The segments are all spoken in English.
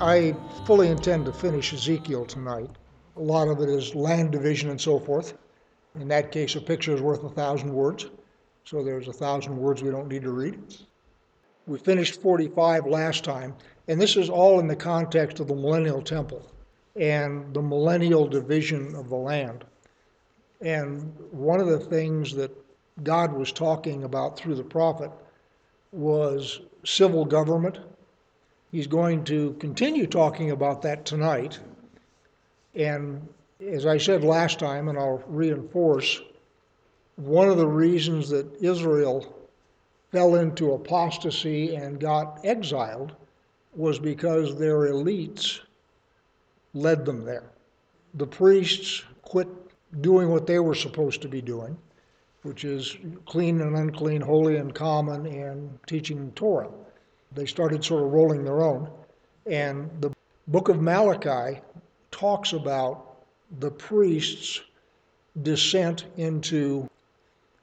I fully intend to finish Ezekiel tonight. A lot of it is land division and so forth. In that case, a picture is worth a thousand words. So there's a thousand words we don't need to read. We finished 45 last time, and this is all in the context of the millennial temple and the millennial division of the land. And one of the things that God was talking about through the prophet was civil government. He's going to continue talking about that tonight. And as I said last time, and I'll reinforce, one of the reasons that Israel fell into apostasy and got exiled was because their elites led them there. The priests quit doing what they were supposed to be doing, which is clean and unclean, holy and common, and teaching Torah. They started sort of rolling their own. And the book of Malachi talks about the priests' descent into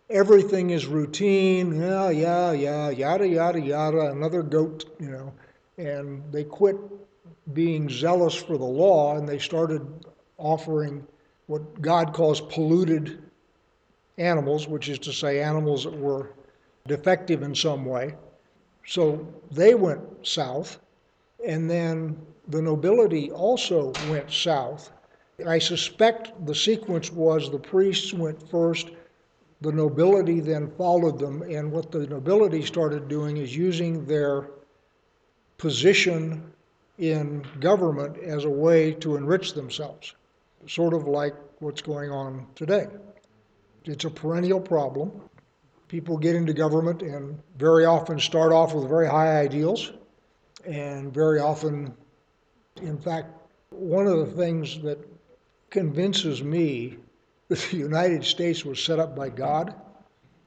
everything is routine, yeah, yeah, yeah, yada, yada, yada, another goat, you know. And they quit being zealous for the law and they started offering what God calls polluted animals, which is to say animals that were defective in some way. So they went south, and then the nobility also went south. I suspect the sequence was the priests went first, the nobility then followed them, and what the nobility started doing is using their position in government as a way to enrich themselves, sort of like what's going on today. It's a perennial problem. People get into government and very often start off with very high ideals, and very often, in fact, one of the things that convinces me that the United States was set up by God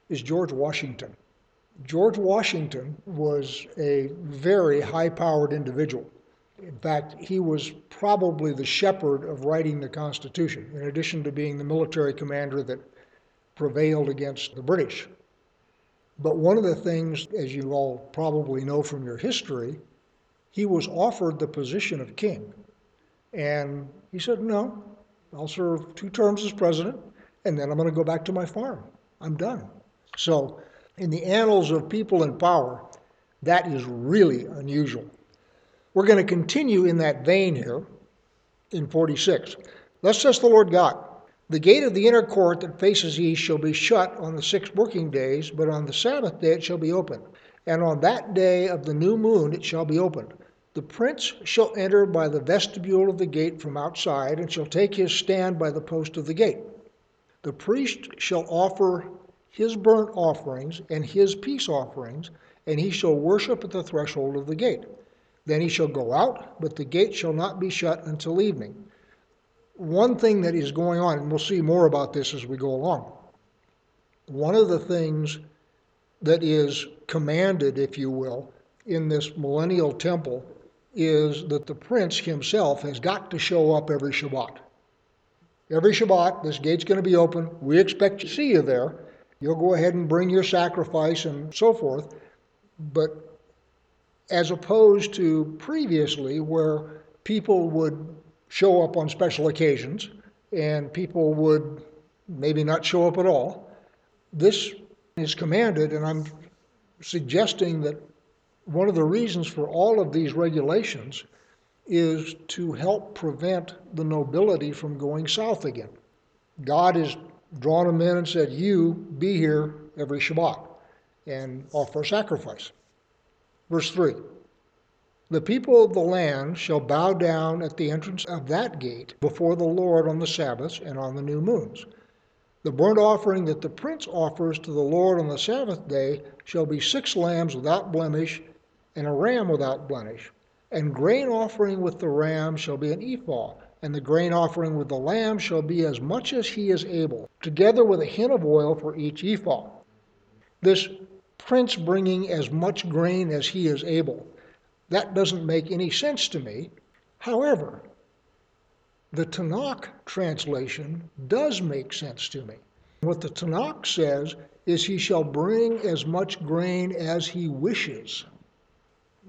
is George Washington. George Washington was a very high powered individual. In fact, he was probably the shepherd of writing the Constitution, in addition to being the military commander that prevailed against the British. But one of the things, as you all probably know from your history, he was offered the position of king. And he said, No, I'll serve two terms as president, and then I'm going to go back to my farm. I'm done. So, in the annals of people in power, that is really unusual. We're going to continue in that vein here in 46. Thus says the Lord God The gate of the inner court that faces east shall be shut on the six working days, but on the Sabbath day it shall be opened. And on that day of the new moon it shall be opened. The prince shall enter by the vestibule of the gate from outside, and shall take his stand by the post of the gate. The priest shall offer his burnt offerings and his peace offerings, and he shall worship at the threshold of the gate. Then he shall go out, but the gate shall not be shut until evening. One thing that is going on, and we'll see more about this as we go along, one of the things that is commanded, if you will, in this millennial temple is that the prince himself has got to show up every Shabbat. Every Shabbat, this gate's going to be open. We expect to see you there. You'll go ahead and bring your sacrifice and so forth. But as opposed to previously where people would show up on special occasions and people would maybe not show up at all. This is commanded, and I'm suggesting that one of the reasons for all of these regulations is to help prevent the nobility from going south again. God has drawn them in and said, You be here every Shabbat and offer a sacrifice. Verse 3 The people of the land shall bow down at the entrance of that gate before the Lord on the Sabbaths and on the new moons. The burnt offering that the prince offers to the Lord on the Sabbath day shall be six lambs without blemish and a ram without blemish. And grain offering with the ram shall be an ephah, and the grain offering with the lamb shall be as much as he is able, together with a hin of oil for each ephah. This prince bringing as much grain as he is able. That doesn't make any sense to me. However, the Tanakh translation does make sense to me. What the Tanakh says is he shall bring as much grain as he wishes.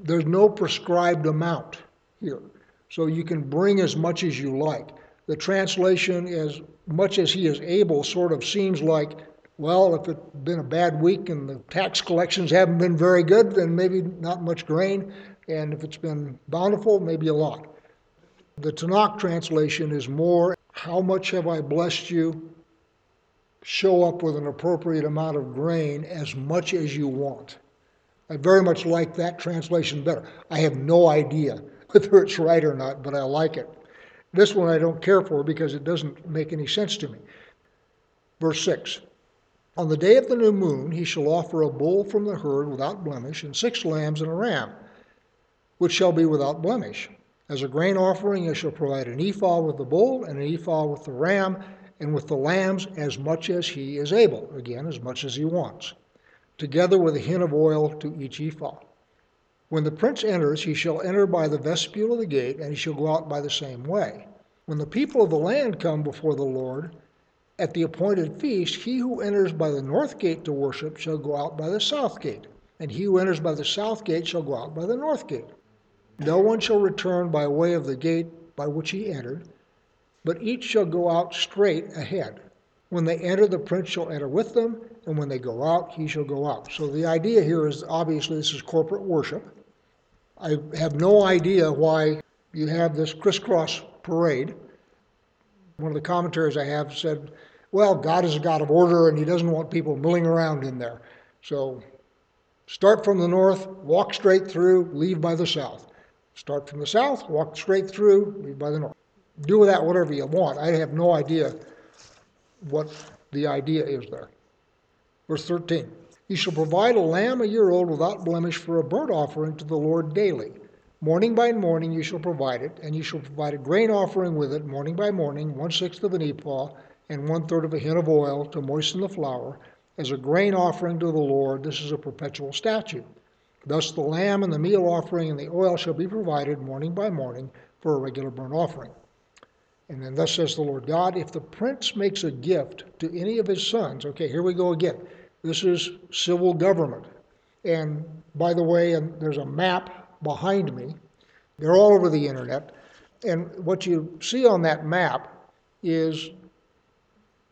There's no prescribed amount. here. So you can bring as much as you like. The translation, as much as he is able, sort of seems like, well, if it's been a bad week and the tax collections haven't been very good, then maybe not much grain. And if it's been bountiful, maybe a lot. The Tanakh translation is more, how much have I blessed you? Show up with an appropriate amount of grain as much as you want. I very much like that translation better. I have no idea whether it's right or not, but I like it. This one I don't care for because it doesn't make any sense to me. Verse 6 On the day of the new moon, he shall offer a bull from the herd without blemish, and six lambs and a ram, which shall be without blemish. As a grain offering, he shall provide an ephah with the bull, and an ephah with the ram, and with the lambs as much as he is able, again, as much as he wants, together with a hin of oil to each ephah. When the prince enters, he shall enter by the vestibule of the gate, and he shall go out by the same way. When the people of the land come before the Lord at the appointed feast, he who enters by the north gate to worship shall go out by the south gate, and he who enters by the south gate shall go out by the north gate. No one shall return by way of the gate by which he entered, but each shall go out straight ahead. When they enter, the prince shall enter with them, and when they go out, he shall go out. So the idea here is obviously this is corporate worship. I have no idea why you have this crisscross parade. One of the commentaries I have said, well, God is a God of order and he doesn't want people milling around in there. So start from the north, walk straight through, leave by the south. Start from the south, walk straight through, by the north. Do with that whatever you want. I have no idea what the idea is there. Verse 13. You shall provide a lamb a year old without blemish for a burnt offering to the Lord daily. Morning by morning you shall provide it, and you shall provide a grain offering with it morning by morning, one sixth of an ephah, and one third of a hin of oil to moisten the flour, as a grain offering to the Lord. This is a perpetual statute. Thus the lamb and the meal offering and the oil shall be provided morning by morning for a regular burnt offering. And then thus says the Lord God, if the prince makes a gift to any of his sons, okay, here we go again. This is civil government. And by the way, and there's a map behind me. They're all over the internet. And what you see on that map is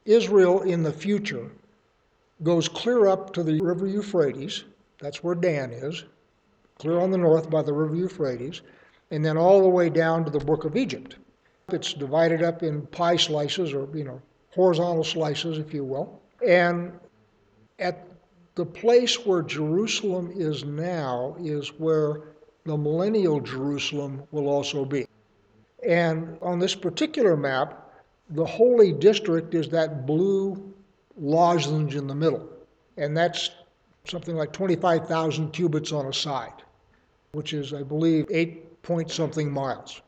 Israel in the future goes clear up to the river Euphrates. That's where Dan is, clear on the north by the river Euphrates, and then all the way down to the brook of Egypt. It's divided up in pie slices or, you know, horizontal slices, if you will. And at the place where Jerusalem is now is where the millennial Jerusalem will also be. And on this particular map, the holy district is that blue lozenge in the middle. And that's something like 25,000 cubits on a side, which is, I believe, eight point something miles.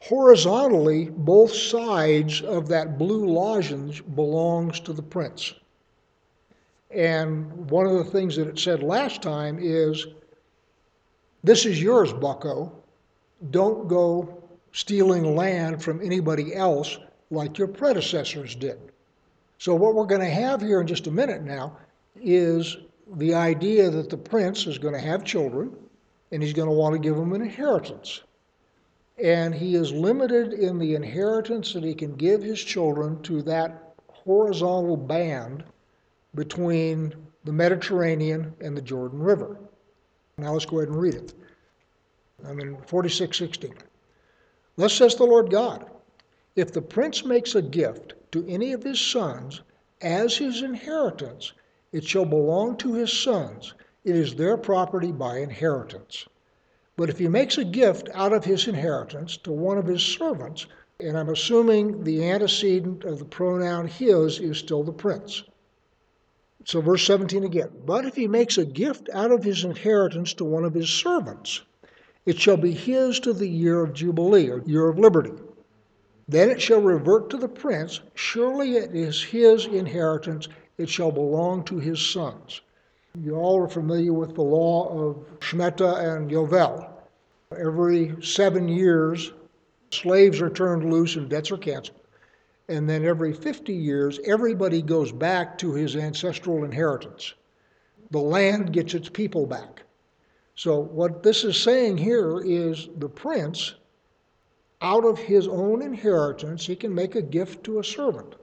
Horizontally, both sides of that blue lozenge belongs to the prince. And one of the things that it said last time is this is yours, bucko. Don't go stealing land from anybody else like your predecessors did. So, what we're going to have here in just a minute now is the idea that the prince is going to have children and he's going to want to give them an inheritance. And he is limited in the inheritance that he can give his children to that horizontal band between the Mediterranean and the Jordan River. Now let's go ahead and read it. I'm in 46:16. Thus says the Lord God, if the prince makes a gift to any of his sons as his inheritance, it shall belong to his sons. It is their property by inheritance. But if he makes a gift out of his inheritance to one of his servants, and I'm assuming the antecedent of the pronoun his is still the prince. So, verse 17 again. But if he makes a gift out of his inheritance to one of his servants, it shall be his to the year of Jubilee, or year of liberty. Then it shall revert to the prince. Surely it is his inheritance. It shall belong to his sons. You all are familiar with the law of Shemitah and Yovel. Every seven years, slaves are turned loose and debts are canceled and then every 50 years, everybody goes back to his ancestral inheritance. The land gets its people back. So, what this is saying here is the prince, out of his own inheritance, he can make a gift to a servant.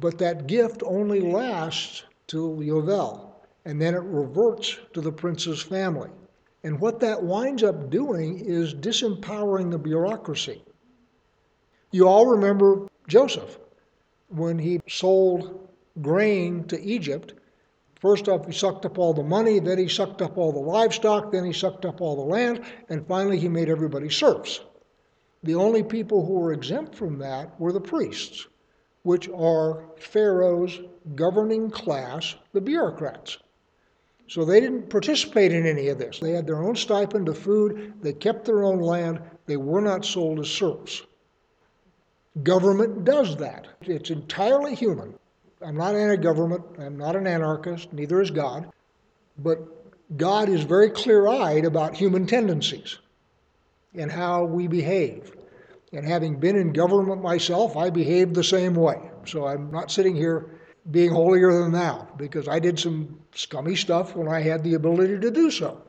But that gift only lasts till Yovel, and then it reverts to the prince's family. And what that winds up doing is disempowering the bureaucracy. You all remember Joseph when he sold grain to Egypt. First off, he sucked up all the money, then he sucked up all the livestock, then he sucked up all the land, and finally he made everybody serfs. The only people who were exempt from that were the priests, which are Pharaoh's governing class, the bureaucrats. So they didn't participate in any of this. They had their own stipend of food, they kept their own land, they were not sold as serfs. Government does that. It's entirely human. I'm not anti government, I'm not an anarchist, neither is God. But God is very clear eyed about human tendencies and how we behave. And having been in government myself, I behaved the same way. So I'm not sitting here being holier than thou because I did some scummy stuff when I had the ability to do so.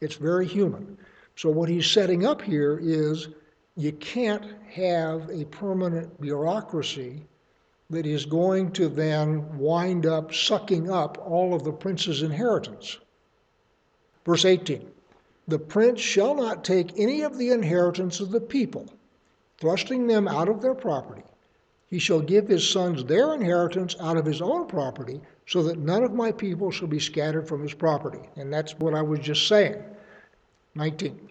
It's very human. So what he's setting up here is you can't have a permanent bureaucracy that is going to then wind up sucking up all of the prince's inheritance. Verse 18 The prince shall not take any of the inheritance of the people, thrusting them out of their property. He shall give his sons their inheritance out of his own property, so that none of my people shall be scattered from his property. And that's what I was just saying. 19.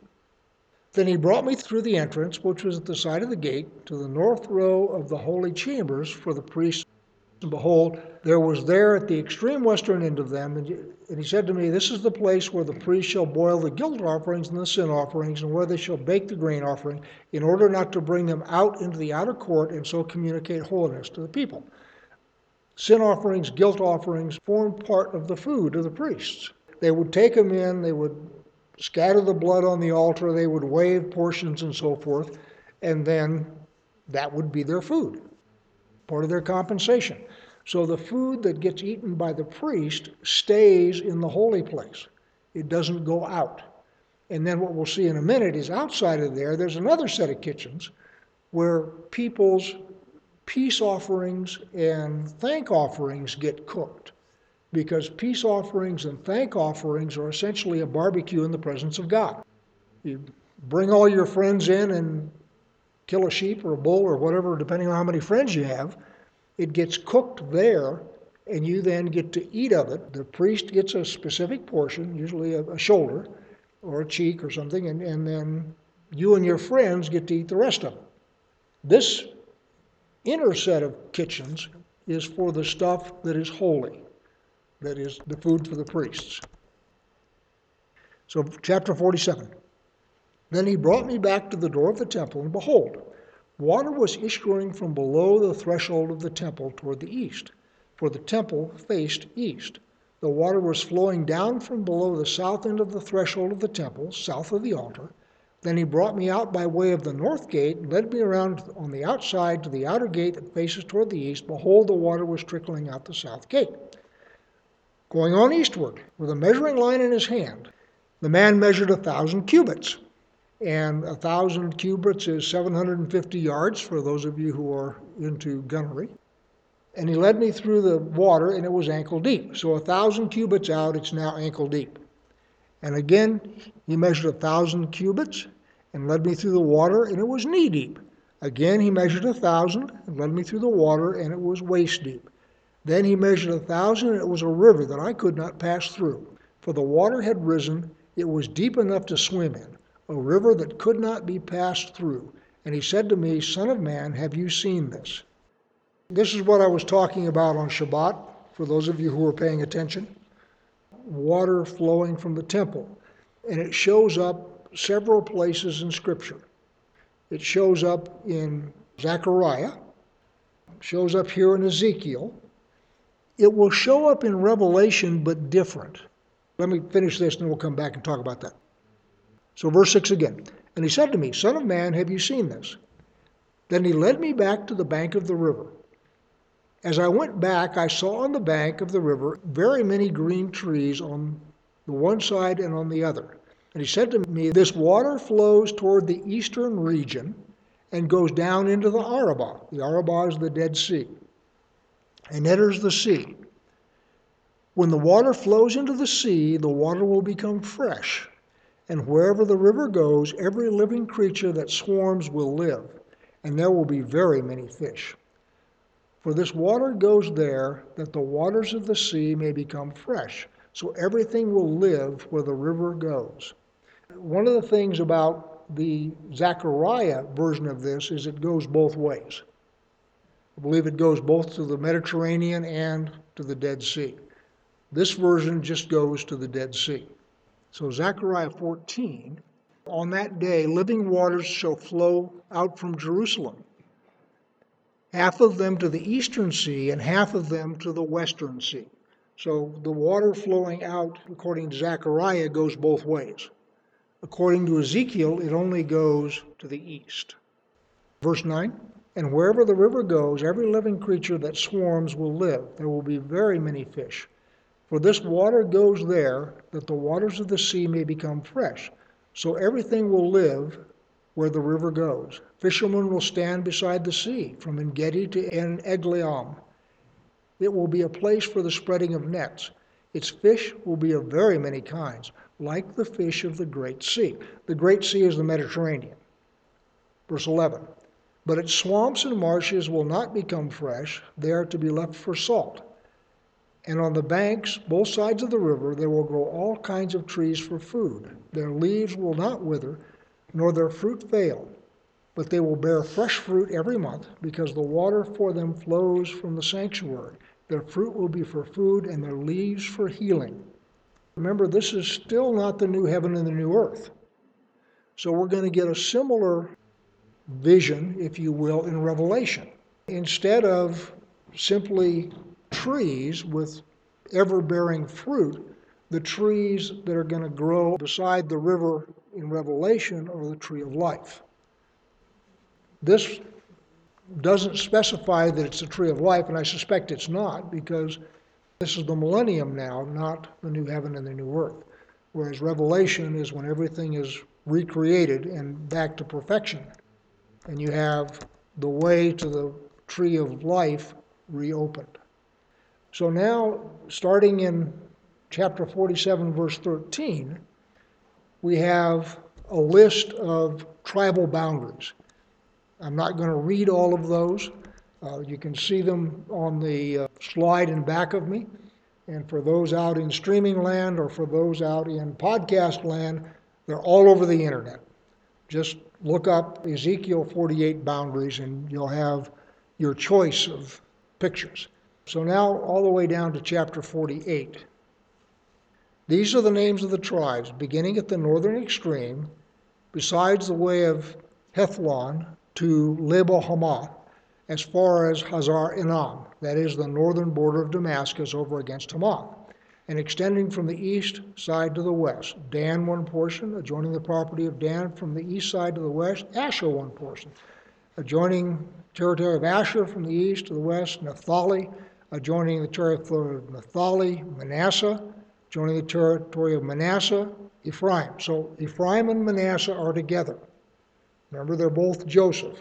Then he brought me through the entrance, which was at the side of the gate, to the north row of the holy chambers for the priests. And behold, there was there at the extreme western end of them, and he said to me, This is the place where the priests shall boil the guilt offerings and the sin offerings, and where they shall bake the grain offering, in order not to bring them out into the outer court and so communicate holiness to the people. Sin offerings, guilt offerings formed part of the food of the priests. They would take them in, they would scatter the blood on the altar, they would wave portions and so forth, and then that would be their food, part of their compensation. So the food that gets eaten by the priest stays in the holy place, it doesn't go out. And then what we'll see in a minute is outside of there, there's another set of kitchens where people's peace offerings and thank offerings get cooked because peace offerings and thank offerings are essentially a barbecue in the presence of God. You bring all your friends in and kill a sheep or a bull or whatever, depending on how many friends you have. It gets cooked there, and you then get to eat of it. The priest gets a specific portion, usually a, a shoulder or a cheek or something, and, and then you and your friends get to eat the rest of it. This inner set of kitchens is for the stuff that is holy that is the food for the priests. So, chapter 47. Then he brought me back to the door of the temple, and behold, water was issuing from below the threshold of the temple toward the east, for the temple faced east. The water was flowing down from below the south end of the threshold of the temple, south of the altar. Then he brought me out by way of the north gate, and led me around on the outside to the outer gate that faces toward the east. Behold, the water was trickling out the south gate going on eastward with a measuring line in his hand. The man measured a thousand cubits, and a thousand cubits is 750 yards for those of you who are into gunnery. And he led me through the water, and it was ankle deep. So a thousand cubits out, it's now ankle deep. And again, he measured a thousand cubits and led me through the water, and it was knee deep. Again, he measured a thousand and led me through the water, and it was waist deep. Then he measured a thousand, and it was a river that I could not pass through. For the water had risen, it was deep enough to swim in, a river that could not be passed through. And he said to me, Son of man, have you seen this? This is what I was talking about on Shabbat, for those of you who are paying attention. Water flowing from the temple. And it shows up several places in Scripture. It shows up in Zechariah, shows up here in Ezekiel, it will show up in Revelation, but different. Let me finish this and then we'll come back and talk about that. So, verse 6 again. And he said to me, Son of man, have you seen this? Then he led me back to the bank of the river. As I went back, I saw on the bank of the river very many green trees on the one side and on the other. And he said to me, This water flows toward the eastern region and goes down into the Arabah. The Arabah is the Dead Sea, and enters the sea. When the water flows into the sea, the water will become fresh. And wherever the river goes, every living creature that swarms will live, and there will be very many fish. For this water goes there, that the waters of the sea may become fresh. So everything will live where the river goes. One of the things about the Zechariah version of this is it goes both ways. I believe it goes both to the Mediterranean and to the Dead Sea. This version just goes to the Dead Sea. So, Zechariah 14, on that day, living waters shall flow out from Jerusalem, half of them to the eastern sea and half of them to the western sea. So, the water flowing out, according to Zechariah, goes both ways. According to Ezekiel, it only goes to the east. Verse 9 And wherever the river goes, every living creature that swarms will live. There will be very many fish. For this water goes there, that the waters of the sea may become fresh. So everything will live where the river goes. Fishermen will stand beside the sea, from Engedi to En Eglaim. It will be a place for the spreading of nets. Its fish will be of very many kinds, like the fish of the Great Sea. The Great Sea is the Mediterranean. Verse 11 But its swamps and marshes will not become fresh, they are to be left for salt. And on the banks, both sides of the river, there will grow all kinds of trees for food. Their leaves will not wither, nor their fruit fail, but they will bear fresh fruit every month, because the water for them flows from the sanctuary. Their fruit will be for food, and their leaves for healing. Remember, this is still not the new heaven and the new earth. So we're going to get a similar vision, if you will, in Revelation. Instead of simply trees with ever bearing fruit, the trees that are going to grow beside the river in Revelation are the tree of life. This doesn't specify that it's the tree of life, and I suspect it's not because this is the millennium now, not the new heaven and the new earth. Whereas Revelation is when everything is recreated and back to perfection. And you have the way to the tree of life reopened. So now, starting in chapter 47, verse 13, we have a list of tribal boundaries. I'm not going to read all of those. Uh, you can see them on the uh, slide in back of me. And for those out in streaming land or for those out in podcast land, they're all over the internet. Just look up Ezekiel 48 boundaries and you'll have your choice of pictures. So now, all the way down to chapter 48. These are the names of the tribes, beginning at the northern extreme, besides the way of Hethlon to Lebo Hamath, as far as Hazar Enan, that is the northern border of Damascus over against Hamath, and extending from the east side to the west. Dan, one portion, adjoining the property of Dan from the east side to the west. Asher, one portion, adjoining territory of Asher from the east to the west. Naphtali, adjoining the territory of Naphtali, Manasseh, joining the territory of Manasseh, Ephraim. So Ephraim and Manasseh are together. Remember, they're both Joseph.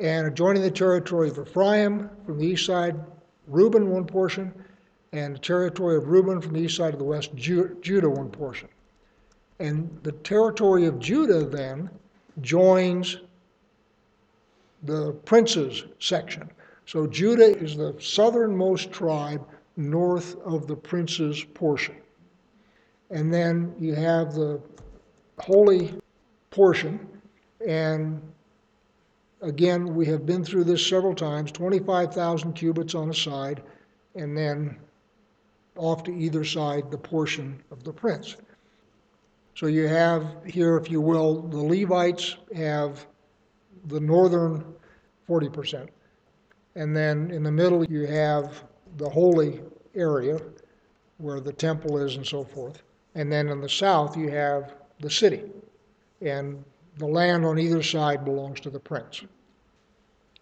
And adjoining the territory of Ephraim from the east side, Reuben, one portion, and the territory of Reuben from the east side of the west, Judah, one portion. And the territory of Judah then joins the princes section. So Judah is the southernmost tribe north of the prince's portion. And then you have the holy portion, and again, we have been through this several times 25,000 cubits on a side, and then off to either side the portion of the prince. So you have here, if you will, the Levites have the northern 40%. And then in the middle, you have the holy area where the temple is and so forth. And then in the south, you have the city. And the land on either side belongs to the prince.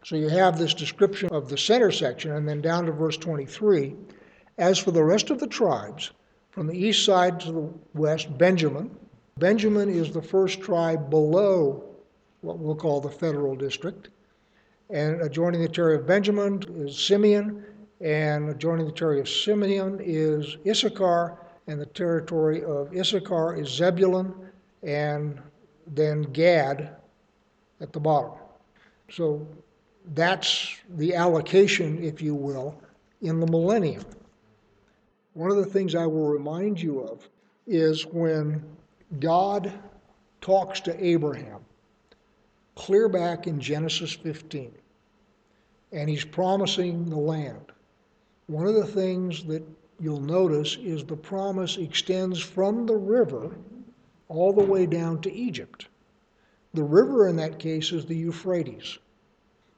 So you have this description of the center section, and then down to verse 23. As for the rest of the tribes, From the east side to the west, Benjamin. Benjamin is the first tribe below what we'll call the federal district. And adjoining the territory of Benjamin is Simeon, and adjoining the territory of Simeon is Issachar, and the territory of Issachar is Zebulun, and then Gad at the bottom. So that's the allocation, if you will, in the millennium. One of the things I will remind you of is when God talks to Abraham, clear back in Genesis 15, and he's promising the land. One of the things that you'll notice is the promise extends from the river all the way down to Egypt. The river in that case is the Euphrates.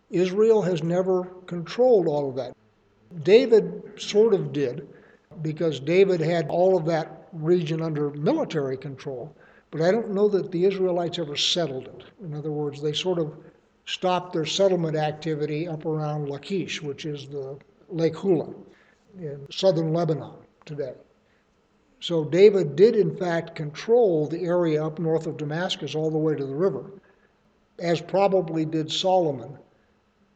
Israel has never controlled all of that. David sort of did, because David had all of that region under military control, but I don't know that the Israelites ever settled it. In other words, they sort of stopped their settlement activity up around Lachish, which is the Lake Hula in southern Lebanon today. So David did, in fact, control the area up north of Damascus all the way to the river, as probably did Solomon.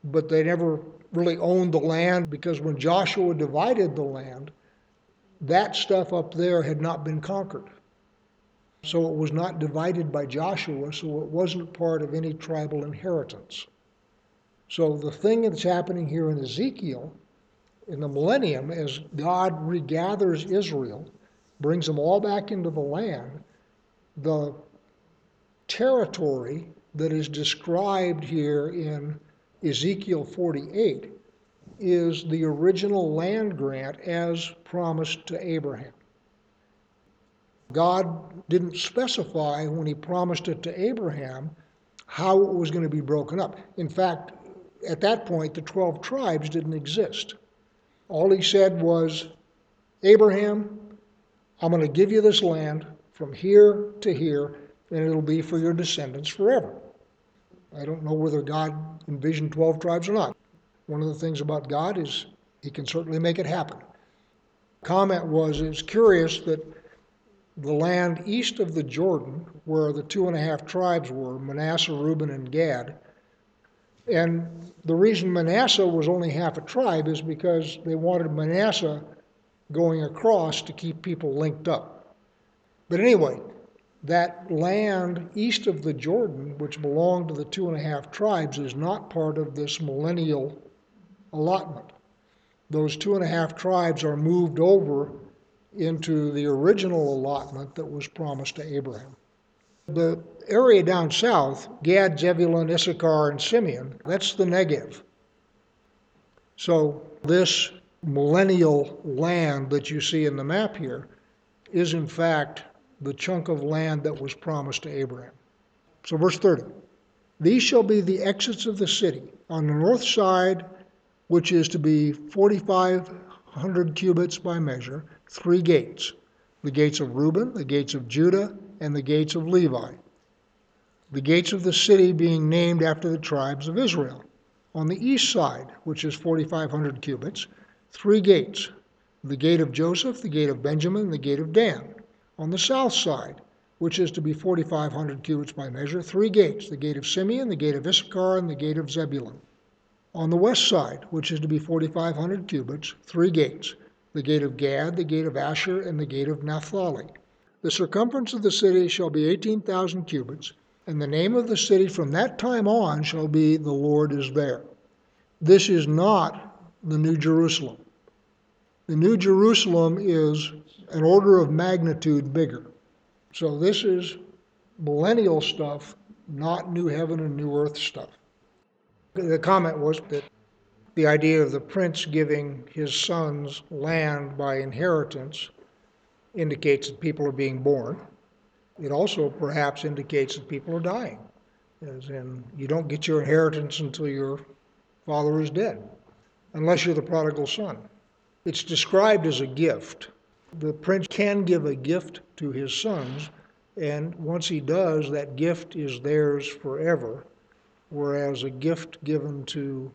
But they never really owned the land because when Joshua divided the land, that stuff up there had not been conquered. So it was not divided by Joshua, so it wasn't part of any tribal inheritance. So the thing that's happening here in Ezekiel in the millennium, as God regathers Israel, brings them all back into the land, the territory that is described here in Ezekiel 48 is the original land grant as promised to Abraham. God didn't specify when he promised it to Abraham how it was going to be broken up. In fact, at that point, the 12 tribes didn't exist. All he said was, Abraham, I'm going to give you this land from here to here, and it'll be for your descendants forever. I don't know whether God envisioned 12 tribes or not. One of the things about God is he can certainly make it happen. Comment was it's curious that the land east of the Jordan, where the two and a half tribes were Manasseh, Reuben, and Gad, and the reason Manasseh was only half a tribe is because they wanted Manasseh going across to keep people linked up. But anyway, that land east of the Jordan, which belonged to the two and a half tribes, is not part of this millennial allotment. Those two and a half tribes are moved over into the original allotment that was promised to Abraham. The area down south, Gad, Zebulun, Issachar, and Simeon, that's the Negev. So this millennial land that you see in the map here is in fact the chunk of land that was promised to Abraham. So verse 30. These shall be the exits of the city. On the north side which is to be 4,500 cubits by measure, three gates the gates of Reuben, the gates of Judah, and the gates of Levi. The gates of the city being named after the tribes of Israel. On the east side, which is 4,500 cubits, three gates the gate of Joseph, the gate of Benjamin, and the gate of Dan. On the south side, which is to be 4,500 cubits by measure, three gates the gate of Simeon, the gate of Issachar, and the gate of Zebulun. On the west side, which is to be 4,500 cubits, three gates the gate of Gad, the gate of Asher, and the gate of Naphtali. The circumference of the city shall be 18,000 cubits, and the name of the city from that time on shall be The Lord is there. This is not the New Jerusalem. The New Jerusalem is an order of magnitude bigger. So this is millennial stuff, not new heaven and new earth stuff. The comment was that the idea of the prince giving his sons land by inheritance indicates that people are being born. It also perhaps indicates that people are dying, as in you don't get your inheritance until your father is dead, unless you're the prodigal son. It's described as a gift. The prince can give a gift to his sons, and once he does, that gift is theirs forever whereas a gift given to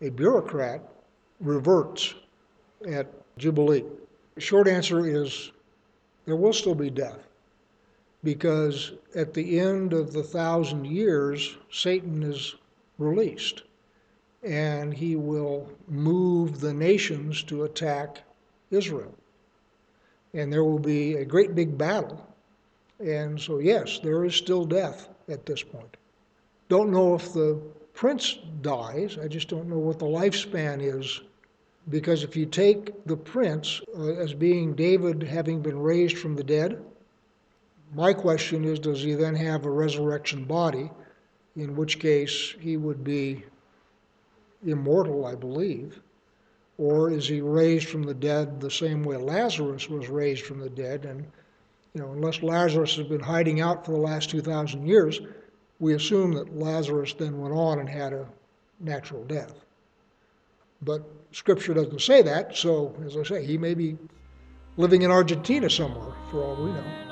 a bureaucrat reverts at Jubilee. The short answer is There will still be death. Because at the end of the thousand years, Satan is released. And he will move the nations to attack Israel. And there will be a great big battle. And so, yes, there is still death at this point. Don't know if the prince dies, I just don't know what the lifespan is. Because if you take the prince uh, as being David having been raised from the dead, my question is does he then have a resurrection body? In which case he would be immortal, I believe. Or is he raised from the dead the same way Lazarus was raised from the dead? And, you know, unless Lazarus has been hiding out for the last 2,000 years, we assume that Lazarus then went on and had a natural death. But Scripture doesn't say that, so as I say, he may be living in Argentina somewhere, for all we know.